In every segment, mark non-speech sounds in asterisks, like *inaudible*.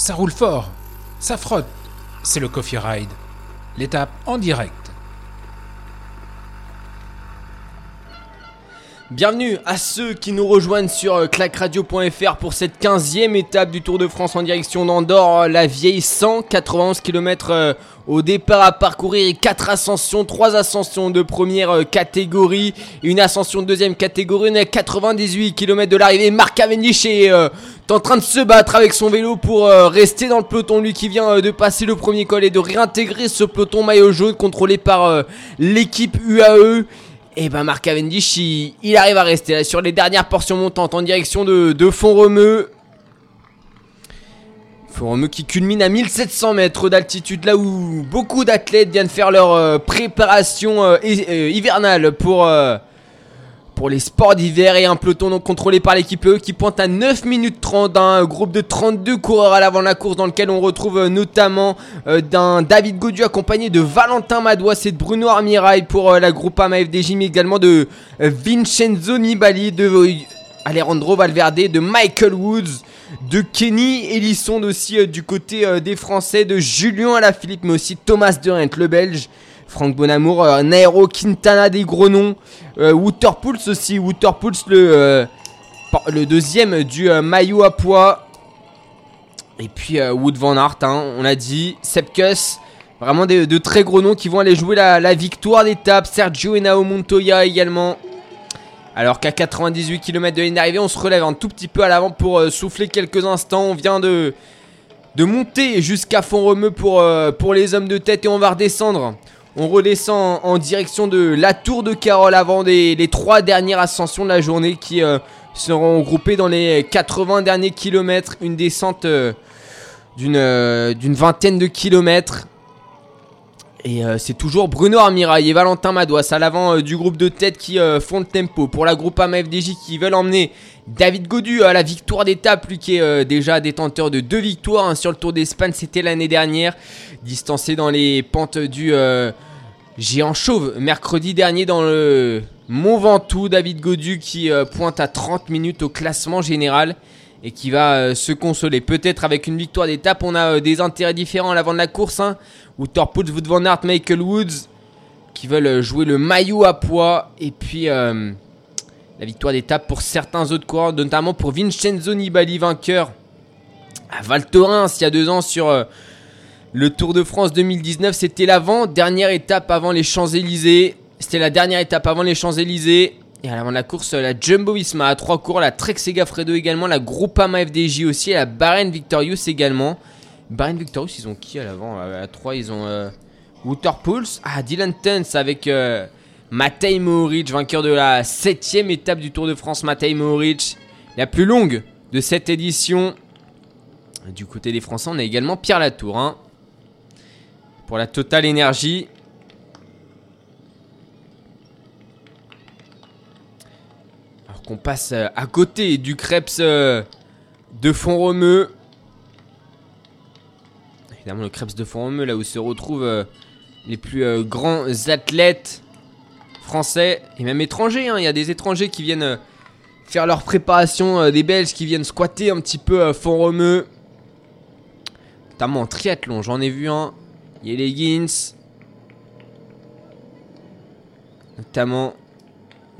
Ça roule fort, ça frotte. C'est le Coffee Ride. L'étape en direct. Bienvenue à ceux qui nous rejoignent sur euh, clacradio.fr pour cette 15e étape du Tour de France en direction d'Andorre, la vieille 191 km euh, au départ à parcourir et 4 ascensions, 3 ascensions de première euh, catégorie, une ascension de deuxième catégorie, on est à 98 km de l'arrivée, Marc Cavendish en train de se battre avec son vélo pour rester dans le peloton, lui qui vient de passer le premier col et de réintégrer ce peloton maillot jaune contrôlé par l'équipe UAE. Et ben Marc Cavendish, il, arrive à rester sur les dernières portions montantes en direction de, de Font-Romeu. Font-Romeu qui culmine à 1700 mètres d'altitude, là où beaucoup d'athlètes viennent faire leur euh, préparation euh, euh, hivernale pour pour les sports d'hiver et un peloton donc contrôlé par l'équipe E qui pointe à 9 minutes 30 d'un groupe de 32 coureurs à l'avant de la course dans lequel on retrouve euh, notamment euh, d'un David Godu accompagné de Valentin Madois et de Bruno Armirail pour euh, la Groupama FDJ mais également de Vincenzo Nibali, de Alejandro Valverde, de Michael Woods, de Kenny Elisson aussi du côté des Français, de Julien Alaphilippe mais aussi Thomas Durant le Belge. Franck Bonamour, euh, Nairo Quintana des gros noms, euh, aussi, Waterpulse le, euh, le deuxième du maillot à poids. Et puis Wood Van Aert, hein, on a dit, Sepkus, vraiment de, très gros noms qui vont aller jouer la, victoire d'étape. Sergio Enao Montoya également. Alors qu'à 98 km de l'arrivée, on se relève un tout petit peu à l'avant pour souffler quelques instants. On vient de, de monter jusqu'à Font-Romeu pour, pour les hommes de tête et on va redescendre on redescend en, direction de la tour de Carole avant les trois dernières ascensions de la journée qui euh, seront groupées dans les 80 derniers kilomètres. Une descente euh, euh, d'une vingtaine de kilomètres. Et c'est toujours Bruno Armirail et Valentin Madouas à l'avant du groupe de tête qui font le tempo. Pour la groupe AMFDJ qui veulent emmener David Godu à la victoire d'étape, lui qui est déjà détenteur de deux victoires hein, sur le Tour d'Espagne, c'était l'année dernière. Distancé dans les pentes du Géant Chauve, mercredi dernier dans le Mont Ventoux, David Godu qui euh, pointe à 30 minutes au classement général et qui va euh, se consoler. Peut-être avec une victoire d'étape, on a euh, des intérêts différents à l'avant de la course. Hein, où Torputz, Wood Van Aert, Michael Woods qui veulent jouer le maillot à poids. Et puis la victoire d'étape pour certains autres coureurs, notamment pour Vincenzo Nibali, vainqueur à Val Thorens il y a deux ans sur le Tour de France 2019, c'était l'avant-dernière étape avant les Champs-Élysées. C'était la dernière étape avant les Champs-Élysées. Et à l'avant de la course, la Jumbo Visma à trois cours, la Trek Segafredo également, la Groupama FDJ aussi, et la Bahrain Victorious également. Bahrain Victorious, ils ont qui à l'avant À 3, ils ont euh, Waterpulse. Ah, Dylan Tuns avec euh, Matej Mohoric, vainqueur de la 7 étape du Tour de France. Matej Mohoric, la plus longue de cette édition. Du côté des Français, on a également Pierre Latour. Hein pour la Total Énergie. Qu'on passe euh, à côté du Krebs euh, de Font-Romeu. Évidemment, le Krebs de Font-Romeu, là où se retrouvent euh, les plus grands athlètes français et même étrangers. Hein. Il y a des étrangers qui viennent faire leur préparation, des Belges qui viennent squatter un petit peu Font-Romeu. Notamment en triathlon, j'en ai vu un Yelegins. Notamment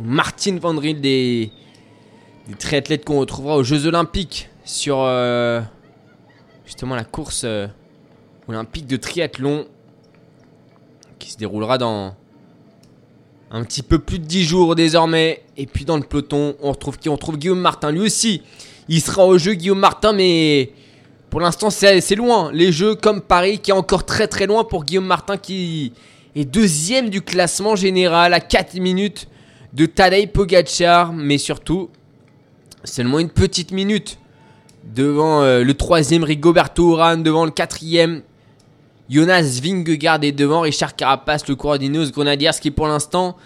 Martin Vandril des, des triathlètes qu'on retrouvera aux Jeux Olympiques sur euh, justement la course euh, olympique de triathlon qui se déroulera dans un petit peu plus de 10 jours désormais. Et puis dans le peloton, on retrouve qui? On retrouve Guillaume Martin. Lui aussi, il sera au jeu Guillaume Martin, mais pour l'instant, c'est loin. Les jeux comme Paris qui est encore très très loin pour Guillaume Martin qui est deuxième du classement général à 4 minutes de Tadej Pogacar. Mais surtout, seulement une petite minute devant euh, le troisième Rigoberto Urán, devant le quatrième Jonas Vingegaard et devant Richard Carapace, le coureur d'Ineos Grenadiers qui pour l'instant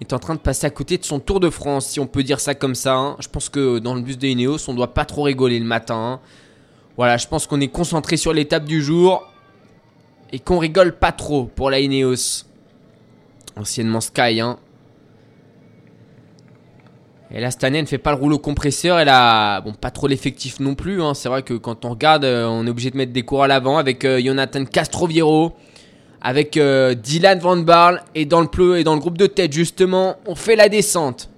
est en train de passer à côté de son Tour de France, si on peut dire ça comme ça. Hein. Je pense que dans le bus de Ineos, on doit pas trop rigoler le matin. Hein. Voilà, je pense qu'on est concentré sur l'étape du jour et qu'on rigole pas trop pour la Ineos. Anciennement Sky, hein. Et là, cette année, elle ne fait pas le rouleau compresseur. Elle a bon, pas trop l'effectif non plus. hein. C'est vrai que quand on regarde, euh, on est obligé de mettre des cours à l'avant avec euh, Jonathan Castroviero, avec euh, Dylan Van Barl. Et dans, le groupe de tête, justement, on fait la descente.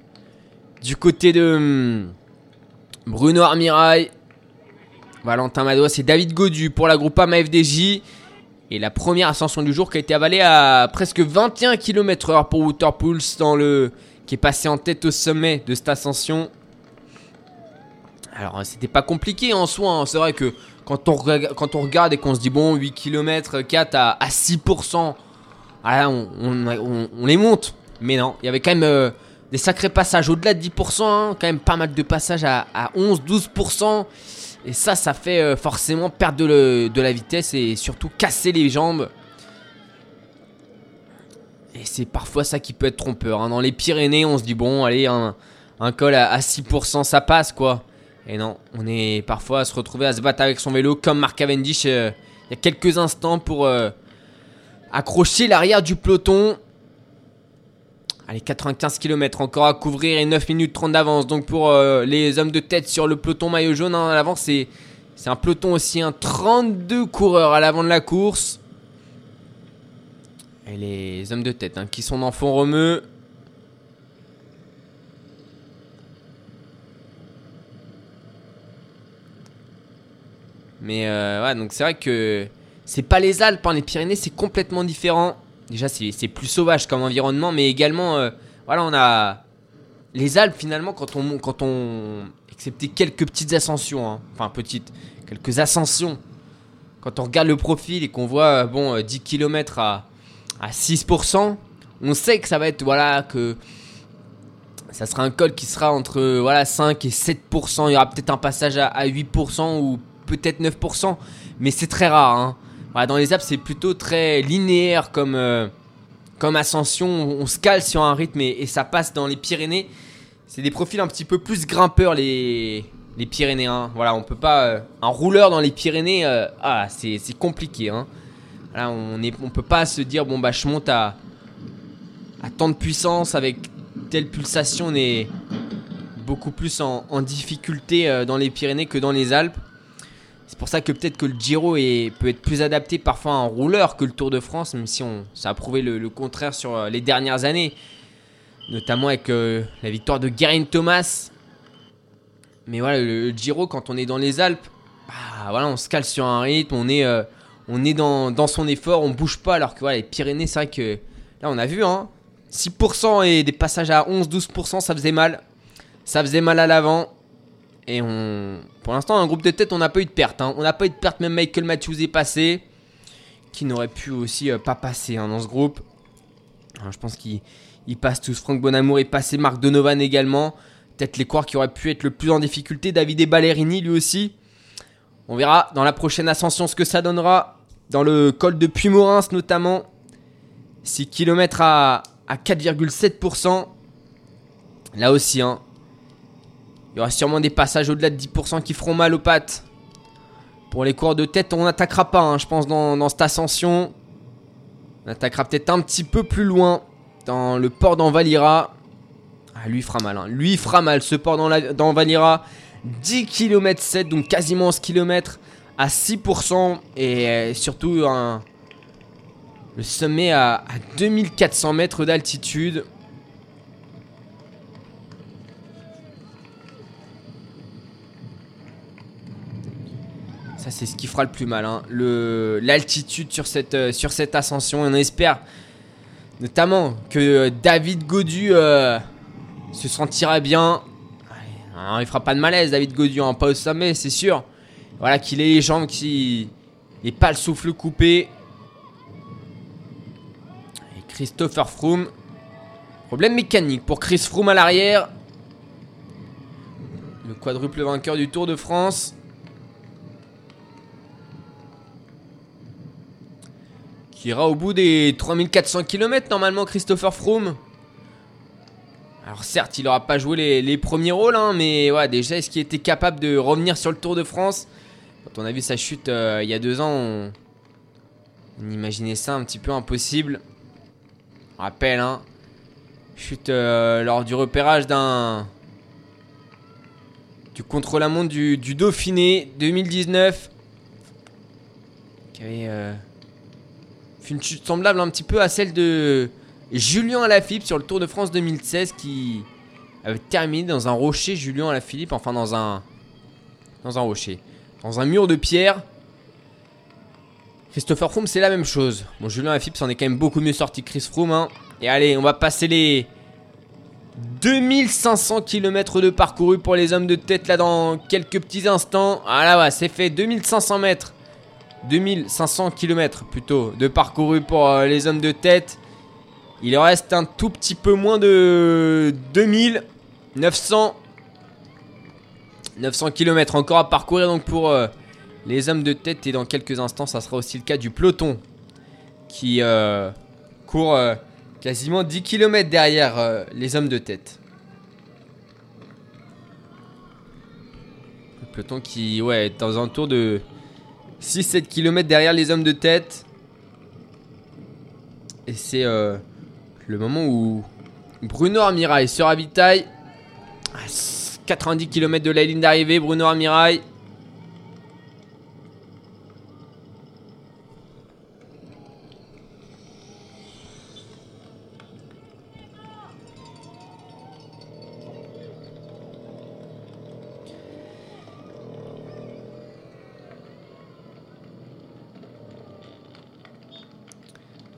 Du côté de hum, Bruno Armirail, Valentin Madois et David Godu pour la Groupama FDJ. Et la première ascension du jour qui a été avalée à presque 21 km/h pour Waterpools dans le qui est passé en tête au sommet de cette ascension. Alors c'était pas compliqué en soi, hein. c'est vrai que quand on, regarde et qu'on se dit bon 8 km 4 à, à 6%, ah on, les monte. Mais non, il y avait quand même euh, des sacrés passages au-delà de 10%, hein. quand même pas mal de passages à, à 11-12%. Et ça, ça fait euh, forcément perdre de la vitesse et surtout casser les jambes. Et c'est parfois ça qui peut être trompeur. hein. Dans les Pyrénées, on se dit bon, allez, un, col à, à 6%, ça passe quoi. Et non, on est parfois à se retrouver à se battre avec son vélo comme Mark Cavendish euh, il y a quelques instants pour euh, accrocher l'arrière du peloton. Allez, 95 km encore à couvrir et 9 minutes 30 d'avance. Donc pour euh, les hommes de tête sur le peloton maillot jaune, hein, à l'avant, c'est un peloton aussi, un 32 coureurs à l'avant de la course. Et les hommes de tête hein, qui sont dans fond romeux. Mais euh, donc c'est vrai que c'est pas les Alpes, hein, les Pyrénées, c'est complètement différent. Déjà, c'est plus sauvage comme environnement, mais également, euh, voilà, on a les Alpes finalement quand on, quand on, excepté quelques petites ascensions, hein, enfin petites, quelques ascensions. Quand on regarde le profil et qu'on voit, euh, bon, euh, 10 km à, à 6%, on sait que ça va être, voilà, que ça sera un col qui sera entre, voilà, 5 et 7%. Il y aura peut-être un passage à, à 8% ou peut-être 9%, mais c'est très rare, hein. Dans les Alpes, c'est plutôt très linéaire comme, euh, comme ascension. On, on se cale sur un rythme et, ça passe dans les Pyrénées. C'est des profils un petit peu plus grimpeurs, les, les Pyrénées. hein. Voilà, on peut pas. euh, un rouleur dans les Pyrénées, euh, ah, c'est c'est compliqué. Hein. On on peut pas se dire, bon, bah, je monte à, tant de puissance avec telle pulsation. On est beaucoup plus en, en difficulté euh, dans les Pyrénées que dans les Alpes. C'est pour ça que peut-être que le Giro est, peut être plus adapté parfois un rouleur que le Tour de France, même si ça a prouvé le, contraire sur euh, les dernières années. Notamment avec euh, la victoire de Geraint Thomas. Mais voilà, le, Giro, quand on est dans les Alpes, bah, voilà, on se cale sur un rythme, on est, on est dans, son effort, on bouge pas. Alors que voilà, les Pyrénées, c'est vrai que là, on a vu, hein, 6% et des passages à 11-12%, ça faisait mal. Ça faisait mal à l'avant. Et on. Pour l'instant, un groupe de tête, on n'a pas eu de perte. hein. On n'a pas eu de perte, même Michael Matthews est passé. Qui n'aurait pu aussi euh, pas passer hein, dans ce groupe. Alors, je pense qu'ils ils passent tous. Franck Bonamour est passé, Marc Donovan également. Peut-être les coureurs qui auraient pu être le plus en difficulté. David Ballerini lui aussi. On verra dans la prochaine ascension ce que ça donnera. Dans le col de Puy-Morins notamment. 6 km à, à 4,7%. Là aussi, hein, il y aura sûrement des passages au-delà de 10% qui feront mal aux pattes. Pour les coureurs de tête, on n'attaquera pas, hein, je pense, dans, cette ascension. On attaquera peut-être un petit peu plus loin, dans le port d'Envalira. Ah, lui fera mal, hein. lui fera mal, ce port dans, la- dans Valira. 10 km 7, donc quasiment 11 km à 6%. Et euh, surtout, le sommet à, à 2400 mètres d'altitude. Ça, c'est ce qui fera le plus mal. hein. L'altitude sur cette, euh, sur cette ascension. Et on espère notamment que euh, David Godu se sentira bien. Hein, il fera pas de malaise, David Godu, hein, pas au sommet, c'est sûr. Voilà, qu'il ait les jambes qui. et pas le souffle coupé. Et Christopher Froome. Problème mécanique pour Chris Froome à l'arrière. Le quadruple vainqueur du Tour de France. Qui ira au bout des 3400 km normalement Christopher Froome. Alors certes il aura pas joué les, premiers rôles hein, mais déjà est-ce qu'il était capable de revenir sur le Tour de France? Quand on a vu sa chute euh, il y a deux ans on, on imaginait ça un petit peu impossible. On rappelle hein, chute euh, lors du repérage d'un du contre-la-montre du, Dauphiné 2019. Qui avait euh, fait une chute semblable un petit peu à celle de Julien Alaphilippe sur le Tour de France 2016 qui avait terminé dans un rocher, Julien Alaphilippe, enfin dans un. Dans un rocher. Dans un mur de pierre. Christopher Froome, c'est la même chose. Bon, Julien Alaphilippe s'en est quand même beaucoup mieux sorti que Chris Froome. hein. Et allez, on va passer les 2500 km de parcouru pour les hommes de tête là dans quelques petits instants. Ah là, ouais, c'est fait 2500 mètres. 2500 km plutôt de parcouru pour euh, les hommes de tête. Il en reste un tout petit peu moins de 2900 900 km encore à parcourir donc pour euh, les hommes de tête et dans quelques instants ça sera aussi le cas du peloton qui euh, court euh, quasiment 10 km derrière les hommes de tête. Le peloton qui est aux alentours de 6-7 km derrière les hommes de tête. Et c'est le moment où Bruno Armirail se ravitaille. À 90 km de la ligne d'arrivée, Bruno Armirail.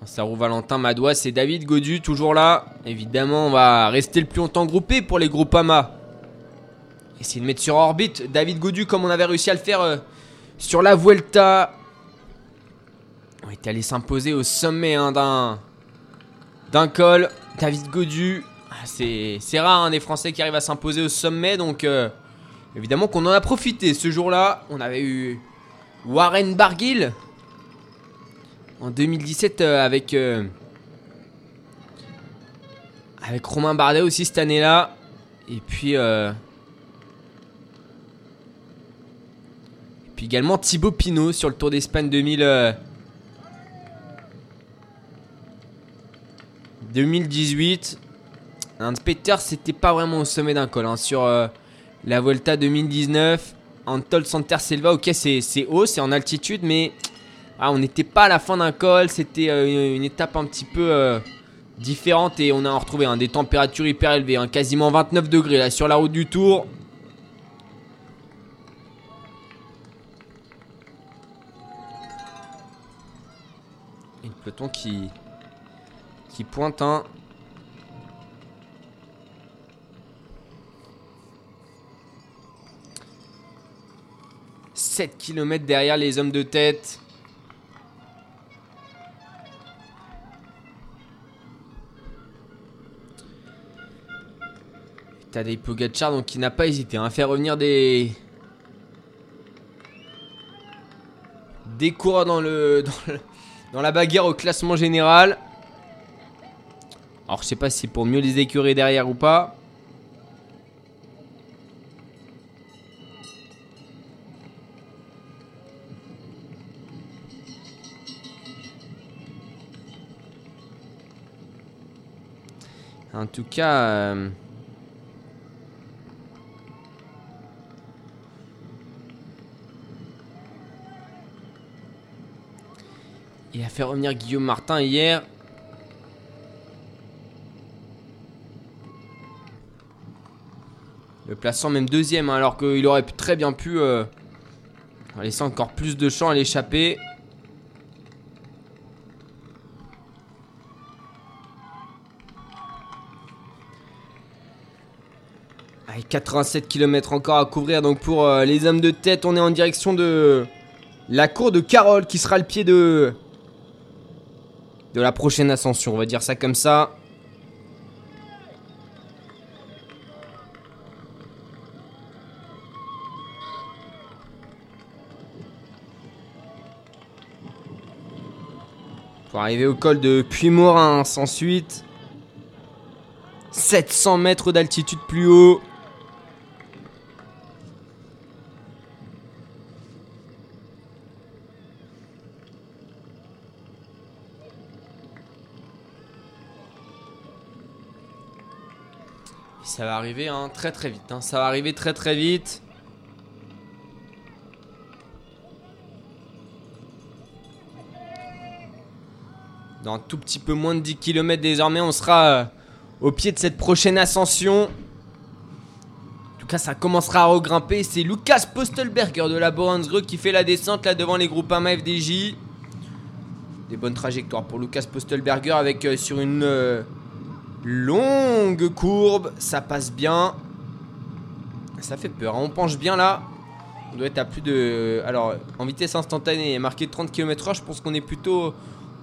Ça roule Valentin Madois, c'est David Godu toujours là. Évidemment, on va rester le plus longtemps groupé pour les Groupama. Essayer de mettre sur orbite David Godu comme on avait réussi à le faire euh, sur la Vuelta. On est allé s'imposer au sommet hein, d'un d'un col. David Godu, ah, c'est c'est rare hein, des Français qui arrivent à s'imposer au sommet, donc euh, évidemment qu'on en a profité ce jour-là. On avait eu Warren Barguil en 2017 euh, avec avec Romain Bardet aussi cette année-là. Et puis euh, puis également Thibaut Pinot sur le Tour d'Espagne 2000 euh, 2018. Hans Peter c'était pas vraiment au sommet d'un col hein, sur euh, la Volta 2019. Antol Santer Selva, ok c'est haut, c'est en altitude mais ah, on n'était pas à la fin d'un col, c'était euh, une, étape un petit peu euh, différente et on a retrouvé hein, des températures hyper élevées, hein, quasiment 29 degrés là sur la route du Tour. Qui qui pointe un. « 7 km derrière les hommes de tête. Tadej Pogacar donc qui n'a pas hésité hein, à faire revenir des des coureurs dans le *laughs* dans, le- dans la bagarre au classement général. Alors je sais pas si c'est pour mieux les écurer derrière ou pas. En tout cas, euh, a revenir Guillaume Martin hier. Le plaçant même deuxième, hein, alors qu'il aurait très bien pu euh, laisser encore plus de champ à l'échapper. Allez, 87 km encore à couvrir donc pour euh, les hommes de tête. On est en direction de la cour de Carole qui sera le pied de de la prochaine ascension. On va dire ça comme ça. Pour arriver au col de Puy-Morin ensuite. 700 mètres d'altitude plus haut. ça va arriver hein, très très vite. Hein. Ça va arriver très très vite. Dans un tout petit peu moins de 10 km désormais, on sera euh, au pied de cette prochaine ascension. En tout cas, ça commencera à regrimper. C'est Lucas Postelberger de la Bohansgreux qui fait la descente là devant les groupes AMA FDJ. Des bonnes trajectoires pour Lucas Postelberger euh, sur une... Euh, longue courbe. Ça passe bien. Ça fait peur. hein. On penche bien là. On doit être à plus de. Alors, en vitesse instantanée, marqué 30 km/h. Je pense qu'on est plutôt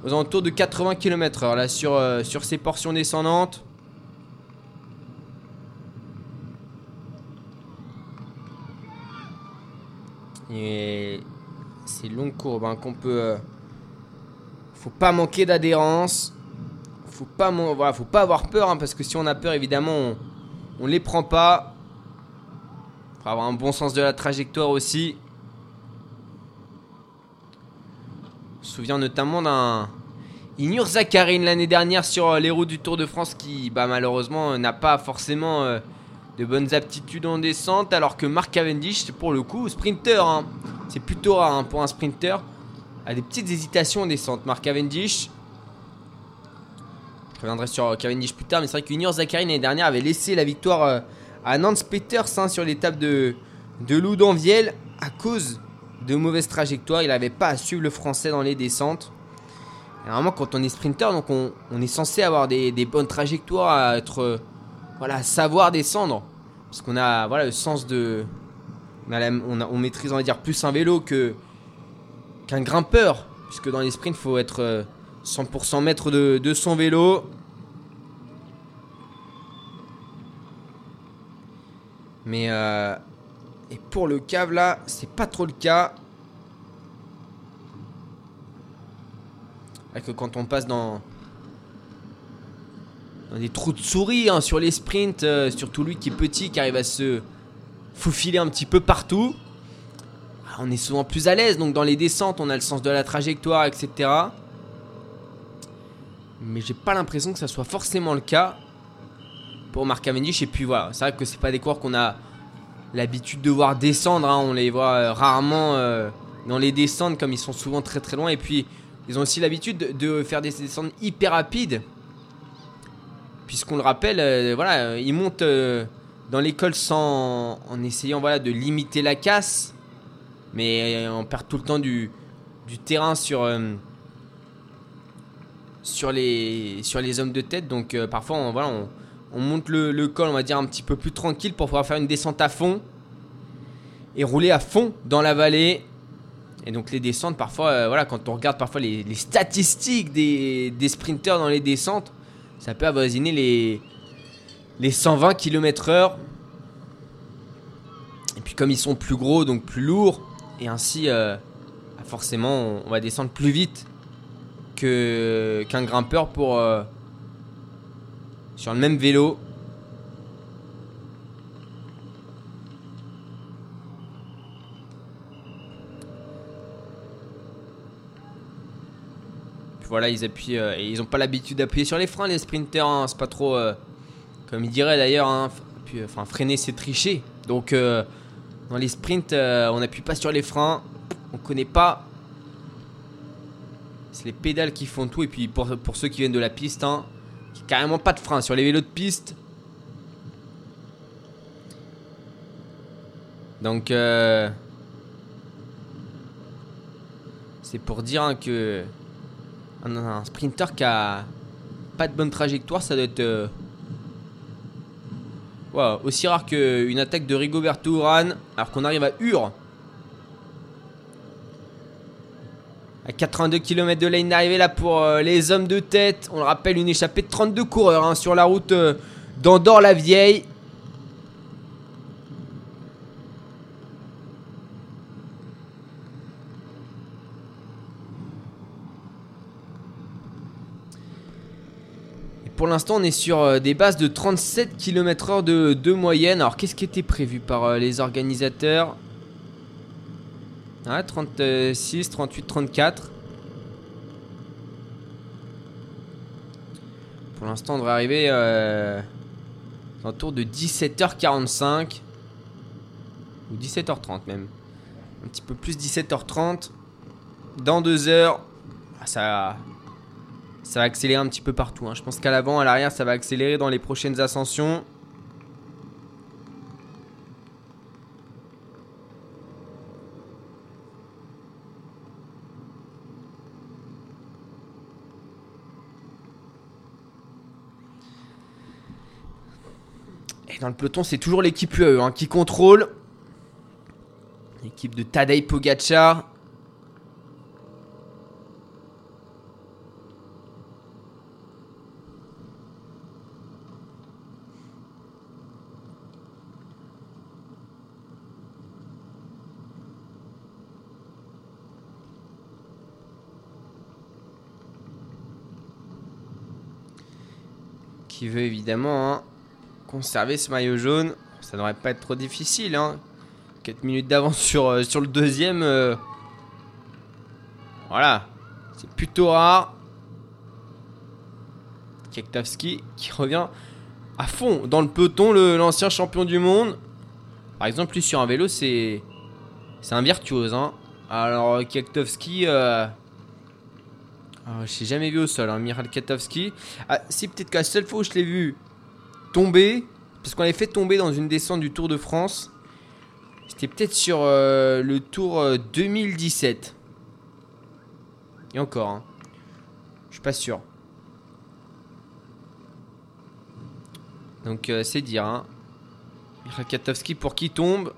aux alentours de 80 km/h là sur, euh, sur ces portions descendantes. Et ces longues courbes hein, qu'on peut. euh, faut pas manquer d'adhérence. Faut pas, voilà, faut pas avoir peur hein, parce que si on a peur, évidemment, on, on les prend pas. Faut avoir un bon sens de la trajectoire aussi. Je me souviens notamment d'un Inur Zakarin l'année dernière sur euh, les routes du Tour de France qui, bah, malheureusement, euh, n'a pas forcément euh, de bonnes aptitudes en descente. Alors que Mark Cavendish, pour le coup, sprinter, hein. c'est plutôt rare hein, pour un sprinter, a des petites hésitations en descente. Mark Cavendish. Je reviendrai sur Cavendish plus tard, mais c'est vrai que Inur Zakarin l'année dernière avait laissé la victoire euh, à Nance Peters hein, sur l'étape de, de Loudanviel à cause de mauvaises trajectoires. Il n'avait pas à suivre le français dans les descentes. Et Normalement, quand on est sprinter, donc on, est censé avoir des, bonnes trajectoires, à être, euh, voilà, savoir descendre, parce qu'on a, voilà, le sens de, on, maîtrise, on va dire, plus un vélo qu'un grimpeur, puisque dans les sprints, il faut être euh, 100% maître de, son vélo. Mais euh, et pour le cave là, c'est pas trop le cas. que quand on passe dans, dans des trous de souris hein, sur les sprints, euh, surtout lui qui est petit, qui arrive à se faufiler un petit peu partout, ah, on est souvent plus à l'aise. Donc dans les descentes, on a le sens de la trajectoire, etc. Mais j'ai pas l'impression que ça soit forcément le cas pour Mark Cavendish. Et puis voilà, c'est vrai que c'est pas des coureurs qu'on a l'habitude de voir descendre. hein. On les voit euh, rarement euh, dans les descentes comme ils sont souvent très très loin. Et puis ils ont aussi l'habitude de, faire des descentes hyper rapides. Puisqu'on le rappelle, euh, voilà, ils montent dans l'école sans en essayant de limiter la casse, mais on perd tout le temps du, du terrain sur sur les hommes de tête. Donc euh, parfois on, voilà on, on monte le, col, on va dire un petit peu plus tranquille pour pouvoir faire une descente à fond et rouler à fond dans la vallée. Et donc les descentes, parfois, euh, voilà, quand on regarde parfois les, statistiques des, des sprinteurs dans les descentes, ça peut avoisiner les, les 120 km/h. Et puis comme ils sont plus gros, donc plus lourds, et ainsi, euh, bah, forcément, on va descendre plus vite qu'un grimpeur pour euh, sur le même vélo. Voilà, ils appuient euh, et ils ont pas l'habitude d'appuyer sur les freins, les sprinters. hein, c'est pas trop, euh, comme ils diraient d'ailleurs. hein, puis, enfin, freiner, c'est tricher. Donc, dans les sprints, on n'appuie pas sur les freins. On connaît pas. C'est les pédales qui font tout. Et puis pour, ceux qui viennent de la piste, hein, carrément pas de frein sur les vélos de piste. Donc, euh, c'est pour dire hein, que un, sprinter qui a pas de bonne trajectoire, ça doit être euh, aussi rare qu'une attaque de Rigoberto Urán, alors qu'on arrive à Ur. À 82 km de ligne d'arrivée là pour euh, les hommes de tête. On le rappelle, une échappée de 32 coureurs hein, sur la route euh, d'Andorre-la-Vieille. Pour l'instant, on est sur euh, des bases de 37 km/h de, de moyenne. Alors, qu'est-ce qui était prévu par les organisateurs? Ah, 36, 38, 34. Pour l'instant, on devrait arriver euh, autour de 17h45 ou 17h30 même. Un petit peu plus 17h30. Dans deux heures, ah, ça, ça va accélérer un petit peu partout. hein. Je pense qu'à l'avant, à l'arrière, ça va accélérer dans les prochaines ascensions. Dans le peloton, c'est toujours l'équipe UAE hein, qui contrôle. L'équipe de Tadej Pogacar. Qui veut évidemment hein, conserver ce maillot jaune. Ça devrait pas être trop difficile. Hein. 4 minutes d'avance sur, euh, le deuxième. euh. Voilà. C'est plutôt rare. Kektovski qui revient à fond dans le peloton, l'ancien champion du monde. Par exemple, lui sur un vélo, c'est c'est un virtuose. Hein. Alors, Kektovski, euh... ah, je l'ai jamais vu au sol, hein, Miral Kektovski. Ah, si, peut-être la seule fois où je l'ai vu parce qu'on l'avait fait tomber dans une descente du Tour de France, c'était peut-être sur euh, le Tour euh, 2017. Et encore, hein. je suis pas sûr. Donc euh, c'est dire. Hein. Pour qui tombe.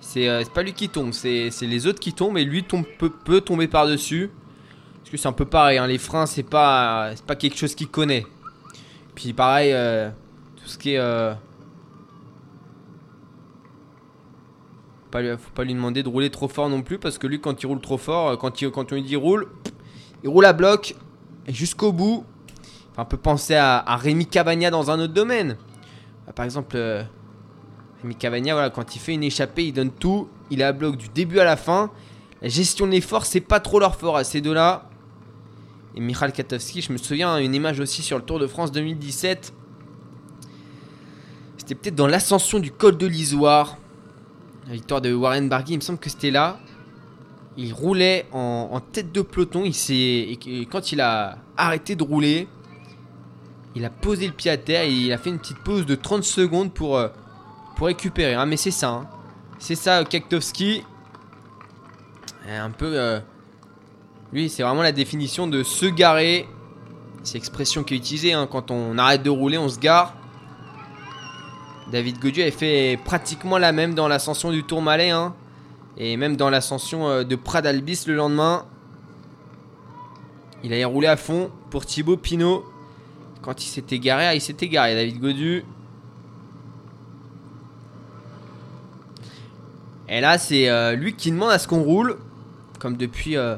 C'est euh, pas lui qui tombe, c'est les autres qui tombent et lui tombe, peut, tomber par-dessus. Parce que c'est un peu pareil, hein, les freins c'est pas, c'est pas quelque chose qu'il connaît. Puis pareil, euh, tout ce qui est... euh, faut pas lui demander de rouler trop fort non plus parce que lui quand il roule trop fort, euh, quand, il, on lui dit roule, il roule à bloc jusqu'au bout. Enfin, on peut penser à, Rémi Cavagna dans un autre domaine. Par exemple, Rémi Cavagna, voilà, quand il fait une échappée, il donne tout, il est à bloc du début à la fin. La gestion de l'effort, c'est pas trop leur fort à ces deux-là. Et Michal Katowski, je me souviens une image aussi sur le Tour de France 2017. C'était peut-être dans l'ascension du col de l'Isoire. La victoire de Warren Barguil, il me semble que c'était là. Il roulait en, tête de peloton. Il et, quand il a arrêté de rouler, il a posé le pied à terre et il a fait une petite pause de 30 secondes pour, euh, récupérer. hein. Mais c'est ça. hein. C'est ça, Kaktovski. Un peu. euh, lui, c'est vraiment la définition de se garer. C'est l'expression qui est utilisée. hein. Quand on arrête de rouler, on se gare. David Godieu avait fait pratiquement la même dans l'ascension du Tourmalet. hein. Et même dans l'ascension euh, de Pradalbis le lendemain. Il avait roulé à fond pour Thibaut Pinot. Quand il s'était garé, ah, il s'était garé, David Godu. Et là, c'est euh, lui qui demande à ce qu'on roule. Comme depuis euh,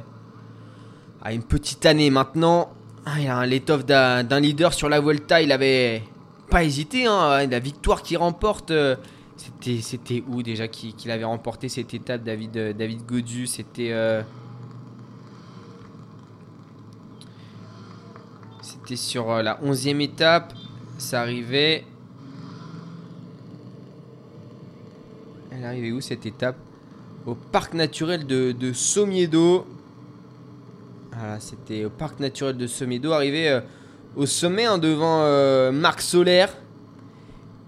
ah, une petite année maintenant. Ah, il a l'étoffe d'un leader sur la Vuelta. Il avait pas hésité. Hein, la victoire qu'il remporte. euh, c'était, où déjà qu'il avait remporté cette étape, David, euh, David Godu C'était. euh, C'était sur euh, la 11e étape. Ça arrivait. Elle arrivait où cette étape? Au parc naturel de, de Somiedo. Voilà, c'était au parc naturel de Somiedo. Arrivé euh, au sommet hein, devant euh, Marc Solaire.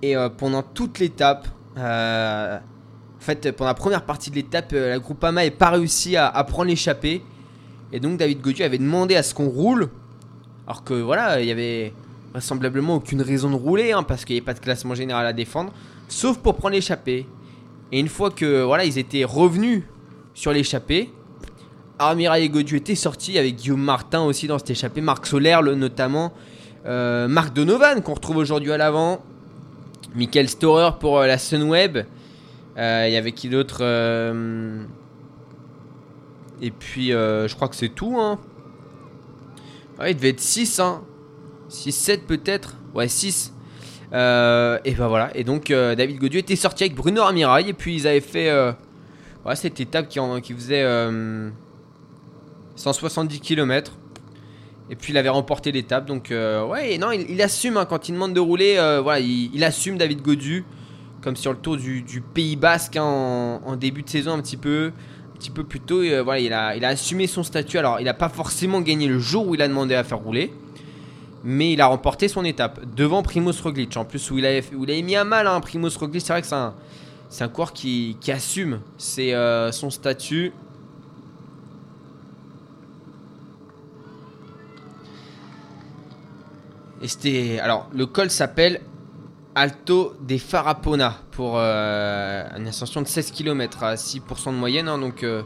Et euh, pendant toute l'étape, en fait, pendant la première partie de l'étape, la Groupama n'est pas réussi à, prendre l'échappée. Et donc David Godieu avait demandé à ce qu'on roule. Alors que voilà, il y avait vraisemblablement aucune raison de rouler, hein, parce qu'il n'y avait pas de classement général à défendre, sauf pour prendre l'échappée. Et une fois que voilà, ils étaient revenus sur l'échappée, Armira et Godieu étaient sortis avec Guillaume Martin aussi dans cette échappée, Marc Solaire le- notamment, euh, Marc Donovan qu'on retrouve aujourd'hui à l'avant, Michael Storer pour euh, la Sunweb, il y avait qui d'autre euh, Et puis je crois que c'est tout. Hein. Il devait être 6, hein. 6, 7 peut-être. Ouais, 6. Euh, et ben voilà. Et donc David Godieu était sorti avec Bruno Armirail. Et puis ils avaient fait ouais, cette étape qui, faisait 170 km. Et puis il avait remporté l'étape. Donc euh, ouais, non, il, assume hein, quand il demande de rouler. euh, voilà, il, assume David Godu. Comme sur le tour du, Pays Basque hein, en, début de saison un petit peu. petit peu plus tôt, euh, il a, assumé son statut. Alors, il n'a pas forcément gagné le jour où il a demandé à faire rouler, mais il a remporté son étape devant Primoz Roglic. En plus, où il a, où il mis à mal hein, Primoz Roglic. C'est vrai que c'est un, un coureur qui, assume son statut. Et c'était. Alors, le col s'appelle Alto des Farapona pour euh, une ascension de 16 km à 6% de moyenne. Hein, donc, euh,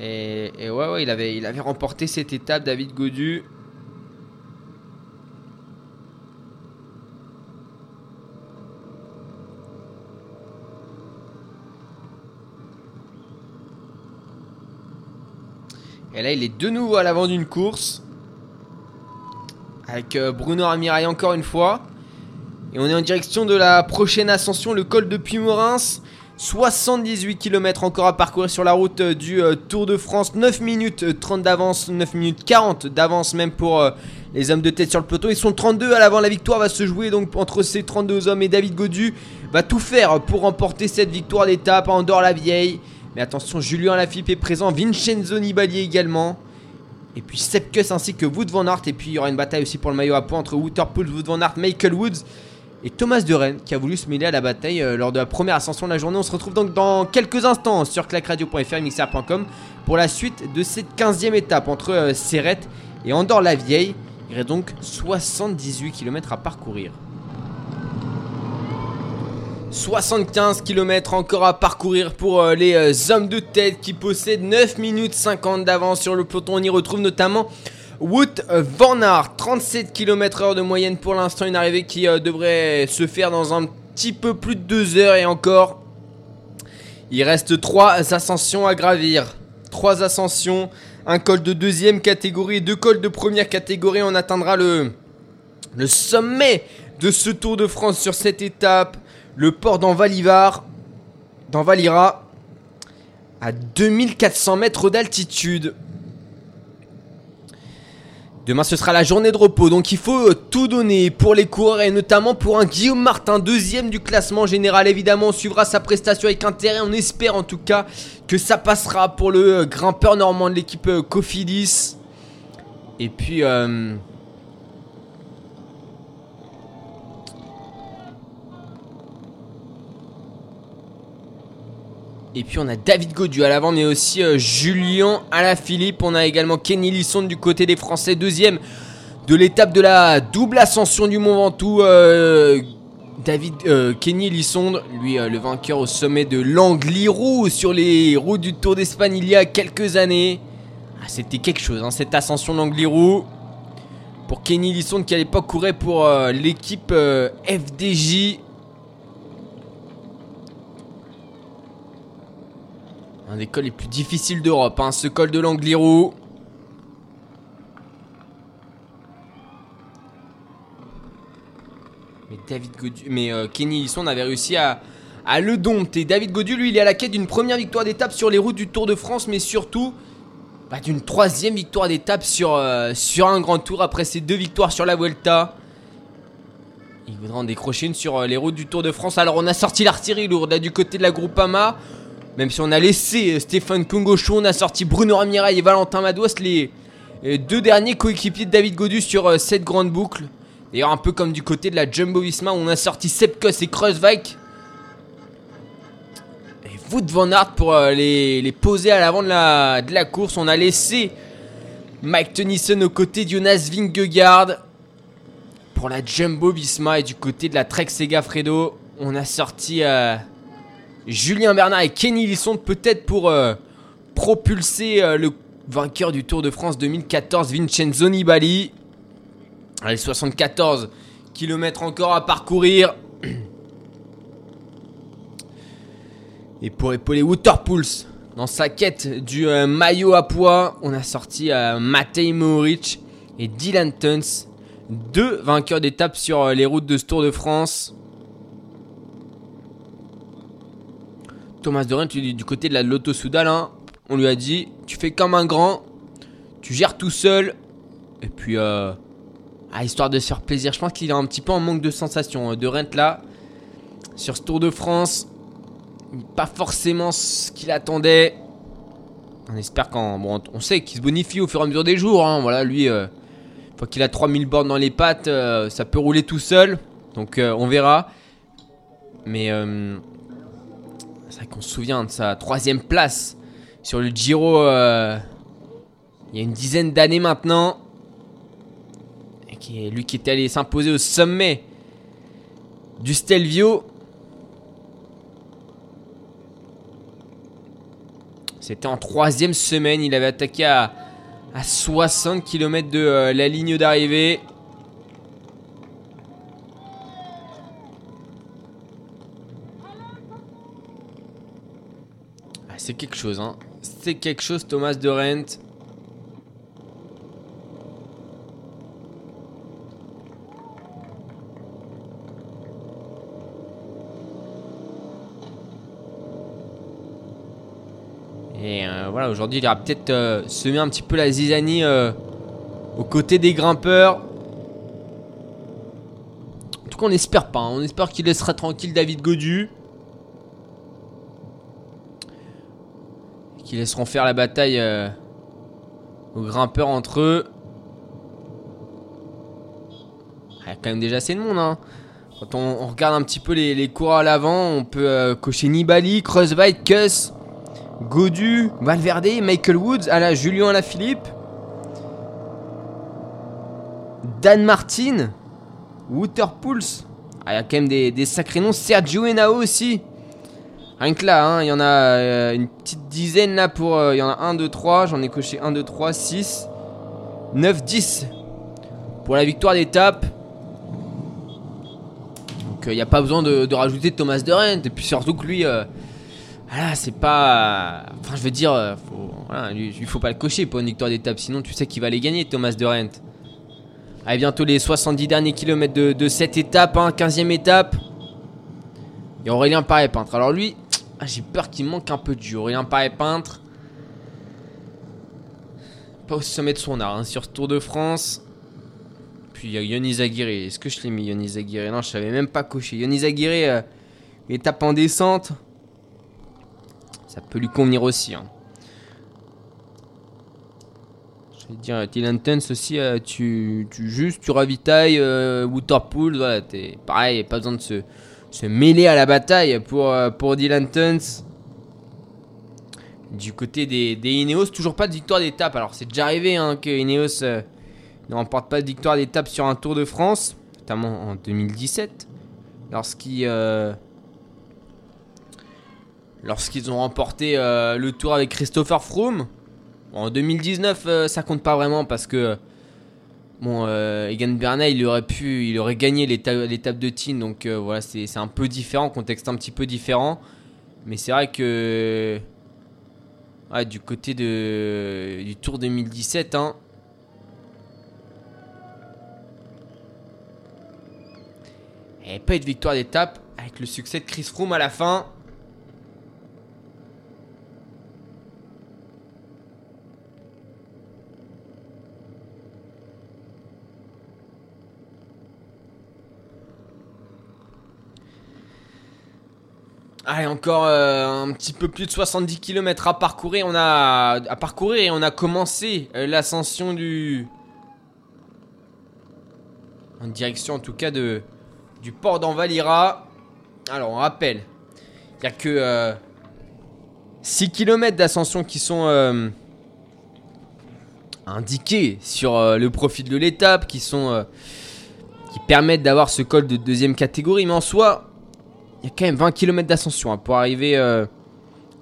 et, ouais, ouais, il avait, il avait remporté cette étape, David Godu. Et là, il est de nouveau à l'avant d'une course. Avec euh, Bruno Amirail encore une fois. Et on est en direction de la prochaine ascension, le col de Puy-Morins. 78 km encore à parcourir sur la route euh, du euh, Tour de France. 9 minutes 30 d'avance, 9 minutes 40 d'avance même pour les hommes de tête sur le peloton. Ils sont 32 à l'avant. La victoire va se jouer donc entre ces 32 hommes et David Godu va tout faire pour remporter cette victoire d'étape en dehors la vieille. Mais attention, Julien Lafippe est présent, Vincenzo Nibali également. Et puis Sepkus ainsi que Wood Van Aert. Et puis il y aura une bataille aussi pour le maillot à points entre Waterpool, Wood Van Aert, Michael Woods et Thomas de Rennes qui a voulu se mêler à la bataille euh, lors de la première ascension de la journée. On se retrouve donc dans quelques instants sur clacradio.fr et mixer.com pour la suite de cette 15e étape entre euh, et Andorre-la-Vieille. Il reste donc 78 km à parcourir. 75 km encore à parcourir pour euh, les euh, hommes de tête qui possèdent 9 minutes 50 d'avance sur le peloton. On y retrouve notamment Wout Van Aert, 37 km heure de moyenne pour l'instant. Une arrivée qui euh, devrait se faire dans un petit peu plus de 2 heures et encore. Il reste 3 ascensions à gravir. 3 ascensions, un col de deuxième catégorie deux cols de première catégorie. On atteindra le sommet de ce Tour de France sur cette étape le port d'Envalivar, d'Envalira, à 2400 mètres d'altitude. Demain, ce sera la journée de repos, donc il faut tout donner pour les coureurs et notamment pour un Guillaume Martin, deuxième du classement général. Évidemment, on suivra sa prestation avec intérêt. On espère en tout cas que ça passera pour le grimpeur normand de l'équipe Cofidis. Et puis, euh, Et puis on a David Godu à l'avant, mais aussi euh, Julien Alaphilippe. On a également Kenny Lisson du côté des Français, deuxième de l'étape de la double ascension du Mont Ventoux. Euh, David euh, Kenny Lissonde, lui le vainqueur au sommet de l'Angliru sur les routes du Tour d'Espagne il y a quelques années. Ah, c'était quelque chose, hein, cette ascension d'Angliru. Pour Kenny Lissonde qui à l'époque courait pour l'équipe FDJ. Des cols les plus difficiles d'Europe, hein, ce col de l'Angliru. Mais David Godu, mais euh, Kenny Lisson avait réussi à, le dompter. David Godu, lui, il est à la quête d'une première victoire d'étape sur les routes du Tour de France, mais surtout bah, d'une troisième victoire d'étape sur, euh, sur un grand tour après ses deux victoires sur la Vuelta. Il voudra en décrocher une sur euh, les routes du Tour de France. Alors on a sorti l'artillerie lourde du côté de la Groupama. Même si on a laissé euh, Stéphane Kongocho, on a sorti Bruno Ramirail et Valentin Madouas, les euh, deux derniers coéquipiers de David Godu sur euh, cette grande boucle. D'ailleurs, un peu comme du côté de la Jumbo Visma, on a sorti Sepkos et Kreuzweig. Et Wout van Aert pour les, poser à l'avant de la, de la course. On a laissé Mike Tennyson aux côtés de Jonas Vingegaard. Pour la Jumbo Visma et du côté de la Trek Sega Fredo, on a sorti Julien Bernard et Kenny Lisson peut-être pour euh, propulser euh, le vainqueur du Tour de France 2014, Vincenzo Nibali. Allez, 74 km encore à parcourir. *clears throat* Et pour épauler Waterpools dans sa quête du euh, maillot à poids, on a sorti Matej Moric et Dylan Tuns, deux vainqueurs d'étape sur les routes de ce Tour de France. Thomas de Rennes, du côté de la Lotto Soudal, hein, on lui a dit tu fais comme un grand, tu gères tout seul, et puis, euh, ah, histoire de se faire plaisir. Je pense qu'il est un petit peu en manque de sensations. Euh, de Rennes là, sur ce Tour de France, pas forcément ce qu'il attendait. On espère qu'en. Bon, on sait qu'il se bonifie au fur et à mesure des jours. Hein. Voilà, lui, euh, fois qu'il a 3000 bornes dans les pattes, euh, ça peut rouler tout seul. Donc euh, on verra. Mais c'est vrai qu'on se souvient de sa troisième place sur le Giro euh, il y a une dizaine d'années maintenant. Et qui est lui qui était allé s'imposer au sommet du Stelvio. C'était en troisième semaine. Il avait attaqué à, à 60 km de euh, la ligne d'arrivée. C'est quelque chose, hein. C'est quelque chose, Thomas de Rent. Et euh, voilà, aujourd'hui, il ira peut-être euh, semer un petit peu la zizanie euh, aux côtés des grimpeurs. En tout cas, on n'espère pas. hein. On espère qu'il laissera tranquille David Godu. Qui laisseront faire la bataille euh, aux grimpeurs entre eux. Ah, Il y a quand même déjà assez de monde. Hein. Quand on, regarde un petit peu les, coureurs à l'avant, on peut euh, cocher Nibali, Kreuzweig, Kuss, Godu, Valverde, Michael Woods, à la Julien Alaphilippe, Dan Martin, Waterpools. Ah, il y a quand même des, des sacrés noms. Sergio Henao aussi. Rien que là, hein, il y en a euh, une petite dizaine là pour. euh, Il y en a 1, 2, 3. J'en ai coché 1, 2, 3, 6, 9, 10. Pour la victoire d'étape. Donc il n'y a pas besoin de, rajouter Thomas de Rent. Et puis surtout que lui. euh, voilà, c'est pas. Enfin, je veux dire, euh, faut, voilà, il faut pas le cocher pour une victoire d'étape. Sinon, tu sais qu'il va les gagner, Thomas de Rent. Allez, bientôt les 70 derniers kilomètres de, cette étape, hein, 15ème étape. Et Aurélien Paré-Peintre. Alors lui, ah, j'ai peur qu'il manque un peu de jus. Aurélien Paré-Peintre. Pas au sommet de son art, hein, sur ce Tour de France. Puis il y a Yonis Aguirre. Est-ce que je l'ai mis, Yonis Aguirre Non, je savais même pas cocher. Yonis Aguirre, euh, étape en descente. Ça peut lui convenir aussi. hein. Je vais dire, Tuns aussi, euh, tu, tu juste, tu ravitailles euh, Waterpool, voilà, t'es pareil, pas besoin de se, se mêler à la bataille pour, euh, pour Dylan Tuns. Du côté des, des Ineos, toujours pas de victoire d'étape. Alors c'est déjà arrivé hein, que Ineos euh, ne remporte pas de victoire d'étape sur un Tour de France, notamment en 2017, lorsqu'ils euh, lorsqu'ils ont remporté le Tour avec Christopher Froome. En 2019, euh, ça compte pas vraiment parce que bon, euh, Egan Bernal, il aurait pu, il aurait gagné l'éta- l'étape de Tignes, donc euh, voilà, c'est un peu différent, contexte un petit peu différent. Mais c'est vrai que ouais, du côté du Tour 2017, hein. Et pas eu de victoire d'étape avec le succès de Chris Froome à la fin. Allez, encore euh, un petit peu plus de 70 km à parcourir. On a à parcourir et on a commencé euh, l'ascension du en direction en tout cas de du port d'Envalira. Alors, on rappelle, il n'y a que euh, 6 km d'ascension qui sont euh, indiqués sur euh, le profil de l'étape, qui sont euh, qui permettent d'avoir ce col de deuxième catégorie. Mais en soi, il y a quand même 20 km d'ascension hein, pour arriver euh,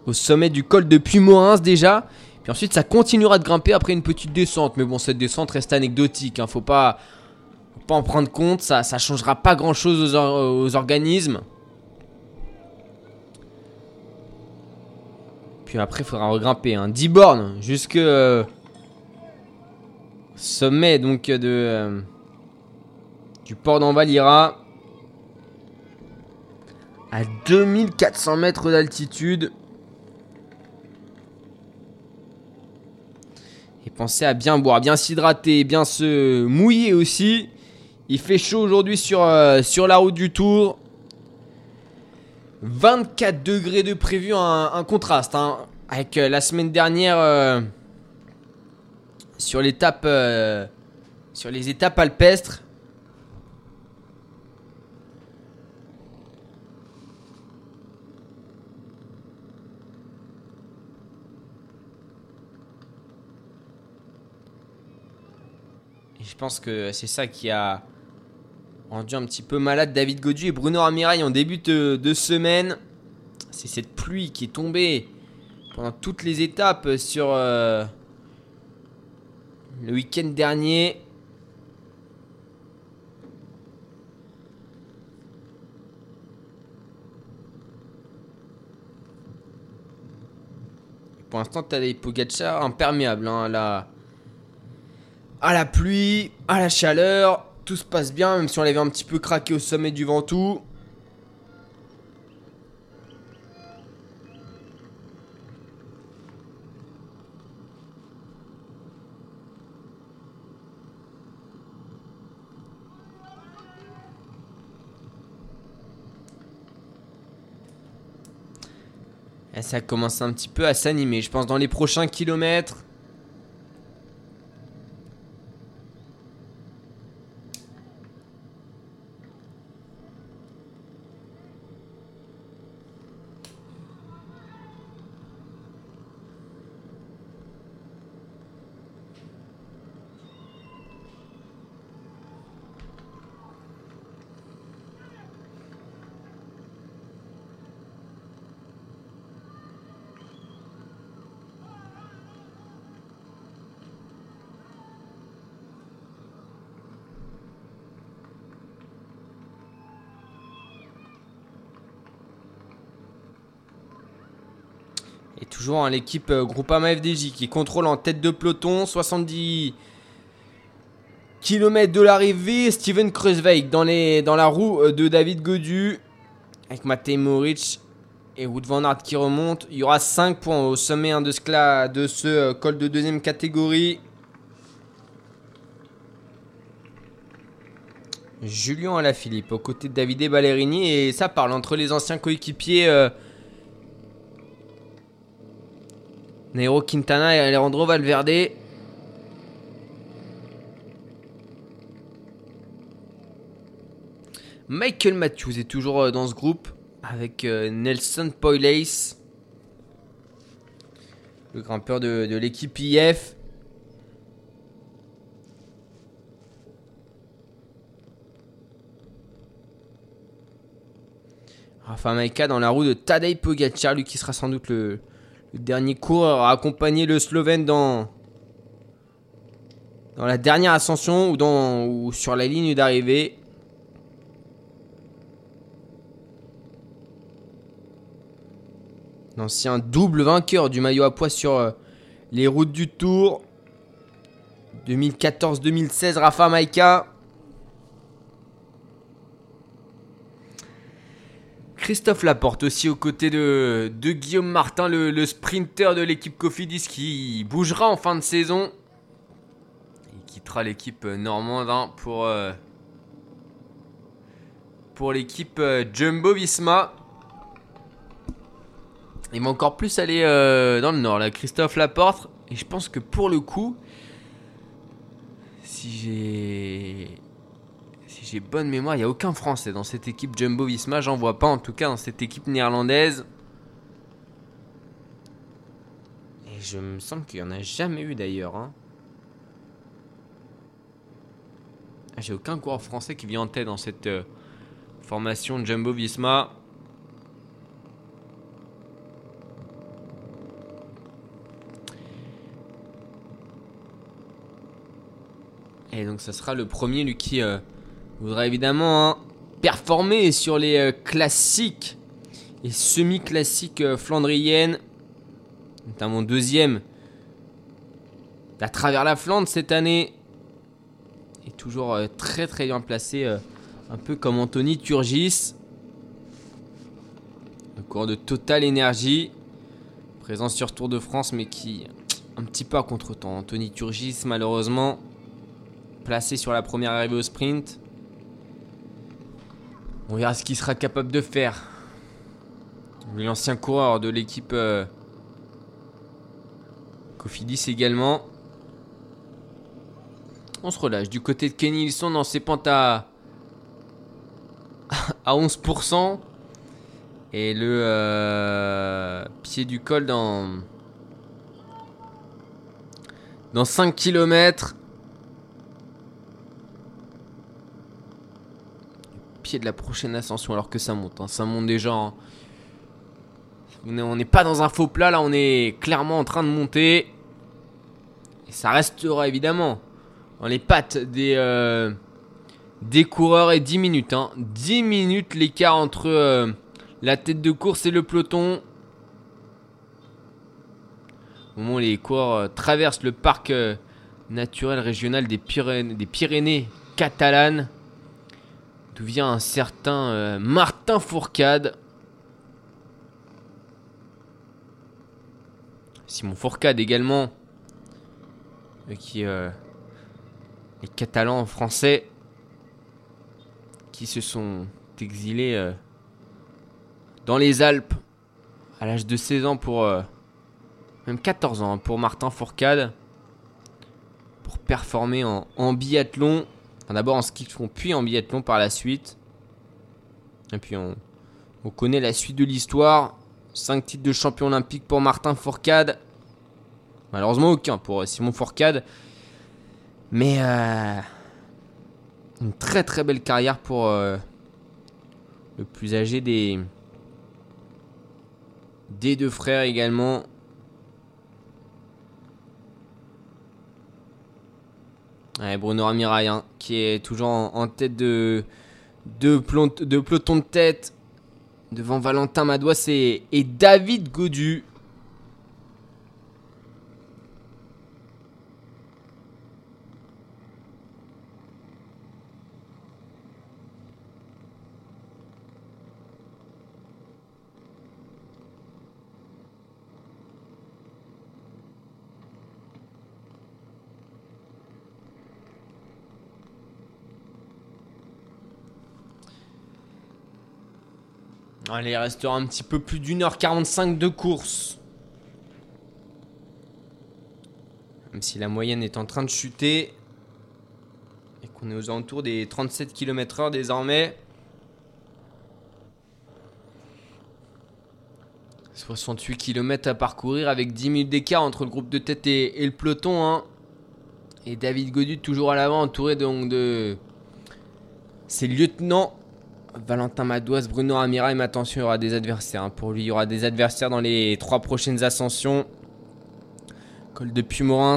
au sommet du col de Puy-Morins déjà. Puis ensuite, ça continuera de grimper après une petite descente. Mais bon, cette descente reste anecdotique. Hein, faut pas, faut pas en prendre compte. Ça, ça changera pas grand-chose aux, or- aux organismes. Puis après, il faudra regrimper. Hein. 10 bornes jusque euh, sommet donc de euh, du port d'Envalira à 2400 mètres d'altitude. Et pensez à bien boire, bien s'hydrater, bien se mouiller aussi. Il fait chaud aujourd'hui sur, euh, la route du Tour. 24 degrés de prévu, un, contraste. hein. avec euh, la semaine dernière euh, sur l'étape sur les étapes alpestres. Pense que c'est ça qui a rendu un petit peu malade David Godu et Bruno Armirail en début de, semaine. C'est cette pluie qui est tombée pendant toutes les étapes sur euh, le week-end dernier. Pour l'instant, t'as des Pogacar imperméables hein, à, la... à la pluie, à la chaleur. Tout se passe bien, même si on l'avait un petit peu craqué au sommet du Ventoux. Et ça commence un petit peu à s'animer, je pense, dans les prochains kilomètres. Et toujours hein, l'équipe euh, Groupama FDJ qui contrôle en tête de peloton 70 km de l'arrivée. Steven Kreuzweig dans, dans la roue euh, de David Godu avec Matej Moric et Wood Van Aert qui remonte. Il y aura 5 points au sommet hein, de ce, de ce euh, col de deuxième catégorie. Julien Alaphilippe aux côtés de Davide Ballerini et ça parle entre les anciens coéquipiers Nairo Quintana et Alejandro Valverde. Michael Matthews est toujours euh, dans ce groupe avec euh, Nelson Poilace, le grimpeur de, de l'équipe IF. Rafa Maika dans la roue de Tadej Pogacar, lui qui sera sans doute le, le dernier coureur à accompagner le Slovène dans, dans la dernière ascension ou, dans, ou sur la ligne d'arrivée. L'ancien double vainqueur du maillot à poids sur euh, les routes du Tour. 2014-2016, Rafa Maika. Christophe Laporte aussi aux côtés de, Guillaume Martin, le, sprinter de l'équipe Cofidis qui bougera en fin de saison. Il quittera l'équipe normande hein, pour, euh, pour l'équipe euh, Jumbo Visma. Il va encore plus aller euh, dans le nord, là, Christophe Laporte. Et je pense que pour le coup, si j'ai j'ai bonne mémoire, il n'y a aucun Français dans cette équipe Jumbo Visma. J'en vois pas en tout cas dans cette équipe néerlandaise. Et je me semble qu'il n'y en a jamais eu d'ailleurs. hein. Ah, J'ai aucun coureur français qui vient en tête dans cette euh, formation Jumbo Visma. Et donc ça sera le premier lui qui euh, voudra évidemment hein, performer sur les euh, classiques et semi-classiques euh, flandriennes. Notamment deuxième à travers la Flandre cette année. Et toujours euh, très très bien placé, un peu comme Anthony Turgis. Le coureur de Total Energy. Présent sur Tour de France mais qui un petit peu à contre-temps. Anthony Turgis malheureusement placé sur la première arrivée au sprint. On verra ce qu'il sera capable de faire. L'ancien coureur de l'équipe euh, Cofidis également. On se relâche. Du côté de Kenny, ils sont dans ses pentes à, à 11%. Et le euh, pied du col dans, dans 5 km. Pied de la prochaine ascension alors que ça monte. hein. Ça monte déjà. hein. On est- on n'est pas dans un faux plat là, on est clairement en train de monter. Et ça restera évidemment dans les pattes des, euh, coureurs et 10 minutes. Hein. 10 minutes l'écart entre euh, la tête de course et le peloton. Au moment où les coureurs euh, traversent le parc naturel régional des Pyrénées catalanes, d'où vient un certain euh, Martin Fourcade. Simon Fourcade également, euh, qui euh, les Catalans français. Qui se sont exilés euh, dans les Alpes. À l'âge de 16 ans pour même 14 ans hein, pour Martin Fourcade. Pour performer en biathlon Enfin, d'abord en ski de fond puis en biathlon par la suite. Et puis on, on connaît la suite de l'histoire. 5 titres de champion olympique pour Martin Fourcade. Malheureusement aucun pour euh, Simon Fourcade. Mais euh, une très très belle carrière pour euh, le plus âgé des des deux frères également. Bruno Ramirail hein, qui est toujours en, tête de, de, de peloton de tête devant Valentin Madouas et, et David Godu. Allez, il restera un petit peu plus d'une heure 45 de course. Même si la moyenne est en train de chuter. Et qu'on est aux alentours des 37 km/h désormais. 68 km à parcourir avec 10 minutes d'écart entre le groupe de tête et, et le peloton. hein. Et David Godu toujours à l'avant, entouré donc de ses lieutenants Valentin Madouas, Bruno Ramira, mais attention, il y aura des adversaires. hein. Pour lui, il y aura des adversaires dans les trois prochaines ascensions. Col de Pumorins,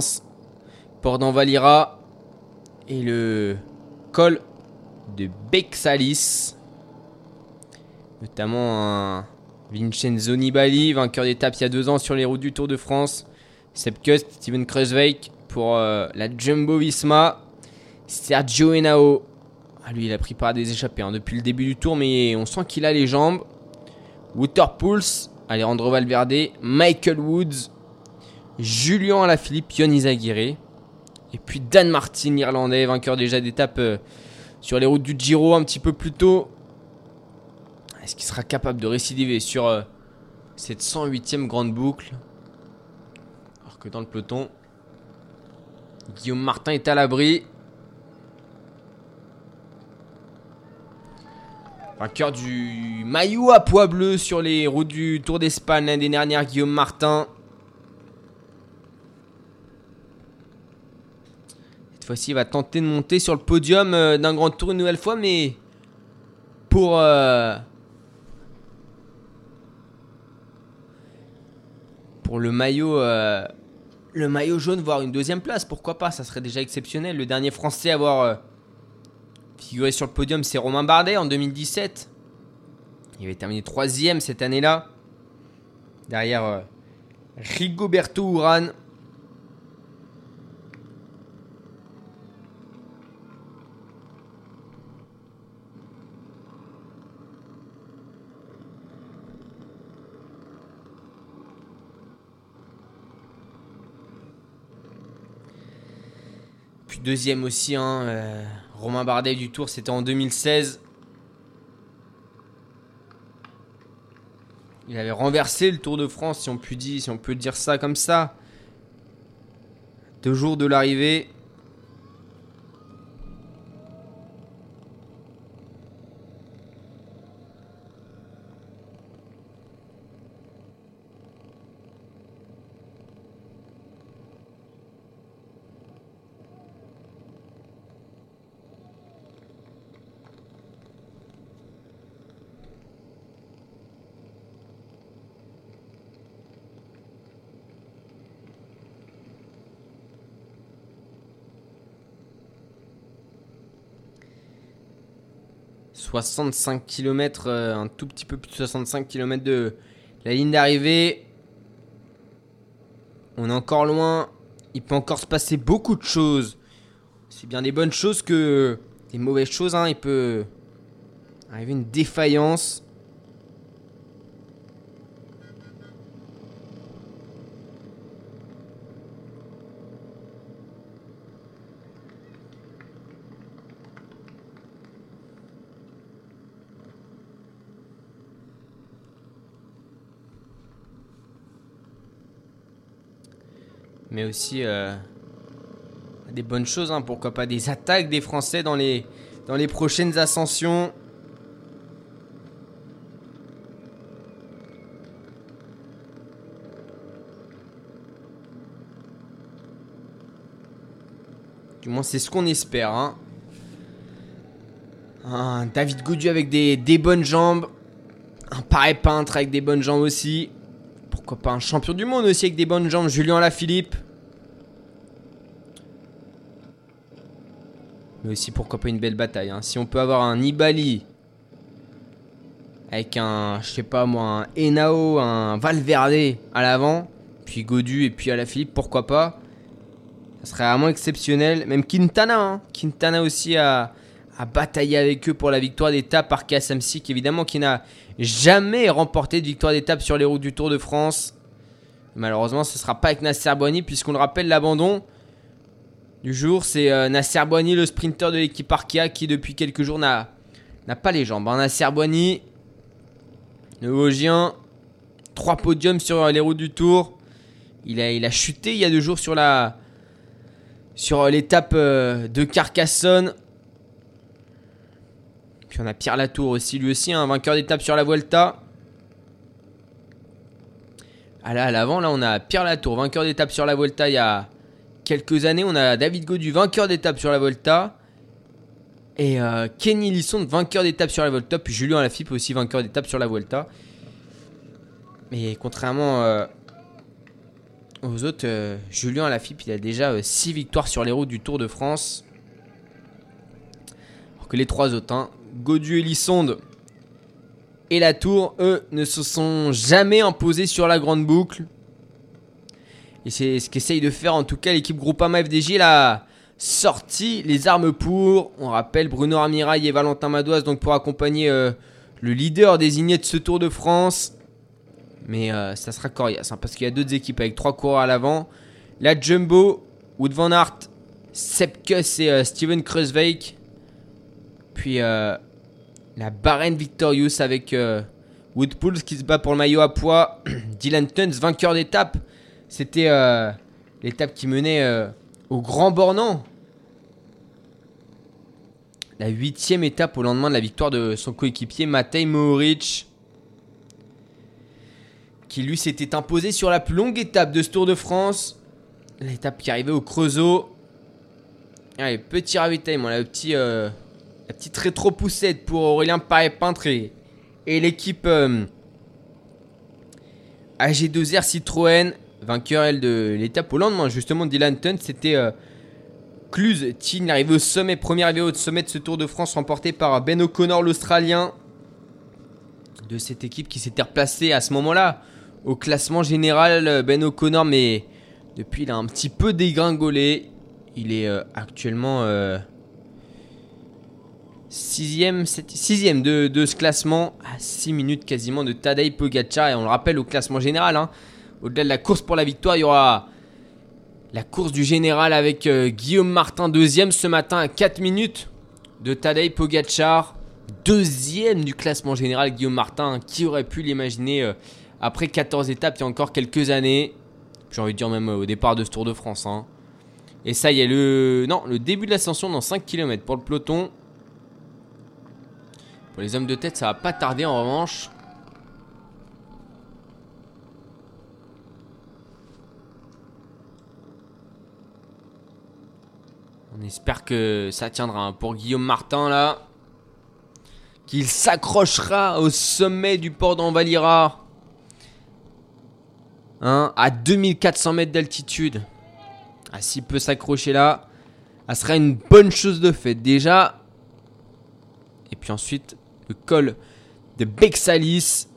Port d'Envalira et le col de Bexalis. Notamment un Vincenzo Nibali, vainqueur d'étape il y a deux ans sur les routes du Tour de France. Sepp Kuss, Steven Kruijswijk pour euh, la Jumbo Visma. Sergio Henao ah, lui, il a pris part à des échappées hein, depuis le début du tour, mais on sent qu'il a les jambes. Waterpulse, Alejandro Valverde, Michael Woods, Julien Alaphilippe, Yon Izagirre. Et puis Dan Martin, irlandais, vainqueur déjà d'étape euh, sur les routes du Giro un petit peu plus tôt. Est-ce qu'il sera capable de récidiver sur euh, cette 108e grande boucle? Alors que dans le peloton, Guillaume Martin est à l'abri. Vainqueur du maillot à poids bleu sur les routes du Tour d'Espagne l'année dernière, Guillaume Martin. Cette fois-ci, il va tenter de monter sur le podium euh, d'un grand tour une nouvelle fois, mais pour euh, pour le maillot euh, le maillot jaune, voire une deuxième place, pourquoi pas Ça serait déjà exceptionnel. Le dernier Français à avoir figuré sur le podium, c'est Romain Bardet en 2017. Il avait terminé troisième cette année-là. Derrière euh, Rigoberto Urán. Puis deuxième aussi, hein, euh, Romain Bardet du Tour, c'était en 2016. Il avait renversé le Tour de France, si on peut dire, si on peut dire ça comme ça. deux jours de l'arrivée. 65 km, euh, un tout petit peu plus de 65 km de la ligne d'arrivée. On est encore loin. Il peut encore se passer beaucoup de choses. C'est bien des bonnes choses que des mauvaises choses. Hein. Il peut arriver une défaillance. Mais aussi euh, des bonnes choses, hein, pourquoi pas des attaques des Français dans les, dans les prochaines ascensions. Du moins, c'est ce qu'on espère. Hein. Un David Goudu avec des, des bonnes jambes. Un pareil peintre avec des bonnes jambes aussi. Pourquoi pas un champion du monde aussi avec des bonnes jambes, Julien Lafilippe. Mais aussi pourquoi pas une belle bataille. Hein. Si on peut avoir un Nibali avec un, je sais pas moi, un Enao, un Valverde à l'avant, puis Godu et puis à la Philippe, pourquoi pas Ça serait vraiment exceptionnel. Même Quintana, hein. Quintana aussi a, a, bataillé avec eux pour la victoire d'étape par Sik, évidemment, qui n'a jamais remporté de victoire d'étape sur les routes du Tour de France. Malheureusement, ce ne sera pas avec Nasser Boigny, puisqu'on le rappelle, l'abandon du jour. C'est euh, Nasser Boigny, le sprinter de l'équipe Arkea, qui depuis quelques jours n'a pas les jambes. Hein. Nasser Boigny, le Vosgien, trois podiums sur les routes du Tour. Il a, chuté il y a deux jours sur sur l'étape euh, de Carcassonne. Puis on a Pierre Latour aussi, lui aussi, un vainqueur d'étape sur la Vuelta. Ah à l'avant, là, on a Pierre Latour, vainqueur d'étape sur la Vuelta il y a, quelques années, on a David Godu, vainqueur d'étape sur la Volta. Et euh, Kenny Lisson, vainqueur d'étape sur la Volta. Puis Julien Alaphilippe aussi, vainqueur d'étape sur la Volta. Mais contrairement euh, aux autres, euh, Julien Alaphilippe, il a déjà 6 victoires sur les routes du Tour de France. Alors que les trois autres, hein, Godu et Lissonde et la Tour, eux, ne se sont jamais imposés sur la grande boucle. Et c'est ce qu'essaye de faire en tout cas l'équipe Groupama FDJ. La sortie les armes pour. On rappelle Bruno Armirail et Valentin Madoise donc pour accompagner euh, le leader désigné de ce Tour de France. Mais euh, ça sera coriace hein, parce qu'il y a deux équipes avec trois coureurs à l'avant. La Jumbo, Wood Van Aert, Sepkus et euh, Steven Kreuzweig. Puis la Barren Victorious avec Woodpools qui se bat pour le maillot à poids. *clears throat* Dylan Tuns, vainqueur d'étape. C'était euh, l'étape qui menait euh, au Grand Bornand. La huitième étape au lendemain de la victoire de son coéquipier Matej Mohoric. Qui lui s'était imposé sur la plus longue étape de ce Tour de France. L'étape qui arrivait au Creusot. Allez, petit ravitaillement, la, petit, euh, la petite rétro-poussette pour Aurélien Paré-Peintre et, l'équipe AG2R Citroën vainqueur de l'étape au lendemain. Justement Dylan Tunt c'était euh, Cluse arrivé au sommet premier arrivé au sommet de ce Tour de France remporté par Ben O'Connor l'Australien de cette équipe qui s'était replacée à ce moment-là au classement général. Ben O'Connor mais depuis il a un petit peu dégringolé. Il est euh, actuellement sixième, sixième de, ce classement à 6 minutes quasiment de Tadej Pogacar et on le rappelle au classement général hein, au-delà de la course pour la victoire, il y aura la course du général avec euh, Guillaume Martin, deuxième ce matin à 4 minutes de Tadej Pogacar. Deuxième du classement général, Guillaume Martin. Qui aurait pu l'imaginer euh, après 14 étapes il y a encore quelques années? J'ai envie de dire même euh, au départ de ce Tour de France. Hein. Et ça y est, le, non, le début de l'ascension dans 5 km pour le peloton. Les hommes de tête, ça va pas tarder en revanche. On espère que ça tiendra hein. pour Guillaume Martin là. Qu'il s'accrochera au sommet du port d'Envalira. Hein, à 2400 mètres d'altitude. Ah, s'il peut s'accrocher là, ça serait une bonne chose de fait. Déjà. Et puis ensuite, le col de Bexalis.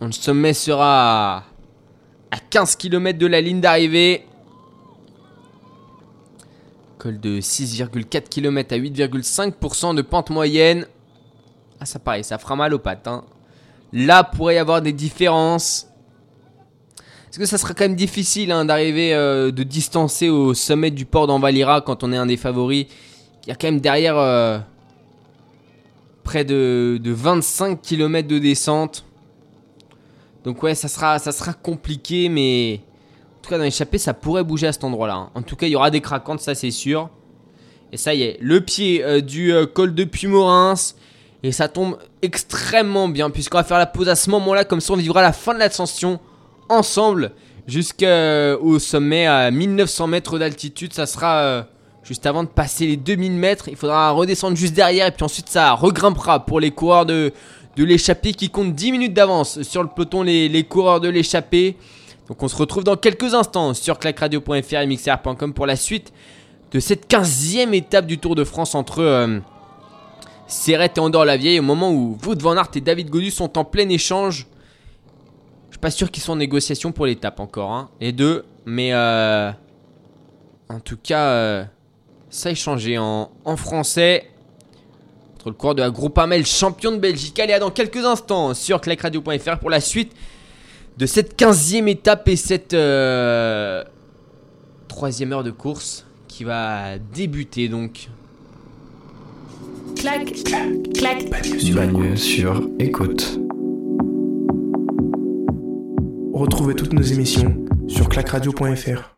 Le sommet sera à 15 km de la ligne d'arrivée. Col de 6,4 km à 8,5% de pente moyenne. Ah, ça pareil, ça fera mal aux pattes. Hein. Là, pourrait y avoir des différences. Est-ce que ça sera quand même difficile hein, d'arriver, euh, de distancer au sommet du port d'Envalira quand on est un des favoris? Il y a quand même derrière euh, près de, 25 km de descente. Donc ouais, ça sera, ça sera compliqué, mais en tout cas dans l'échappée, ça pourrait bouger à cet endroit-là. Hein. En tout cas, il y aura des craquantes, ça c'est sûr. Et ça y est, le pied euh, du col de Pumorins. Et ça tombe extrêmement bien, puisqu'on va faire la pause à ce moment-là, comme ça on vivra la fin de l'ascension ensemble jusqu'au sommet à 1900 mètres d'altitude. Ça sera euh, juste avant de passer les 2000 mètres. Il faudra redescendre juste derrière et puis ensuite ça regrimpera pour les coureurs de, l'échappée qui comptent 10 minutes d'avance sur le peloton, les, coureurs de l'échappée. Donc on se retrouve dans quelques instants sur clacradio.fr et mixr.com pour la suite de cette 15e étape du Tour de France entre euh, Serrette et Andorre-la-Vieille au moment où Wout van Aert et David Godu sont en plein échange pas sûr qu'ils sont en négociation pour l'étape encore, hein, les deux. Mais euh, en tout cas, euh, ça a changé en, français. Entre le cours de la groupe Amel, champion de Belgique. Allez, à dans quelques instants sur clacradio.fr pour la suite de cette 15e étape et cette euh, troisième heure de course qui va débuter donc. Clac, clac, clac. sur écoute. Retrouvez toutes nos émissions sur clacradio.fr.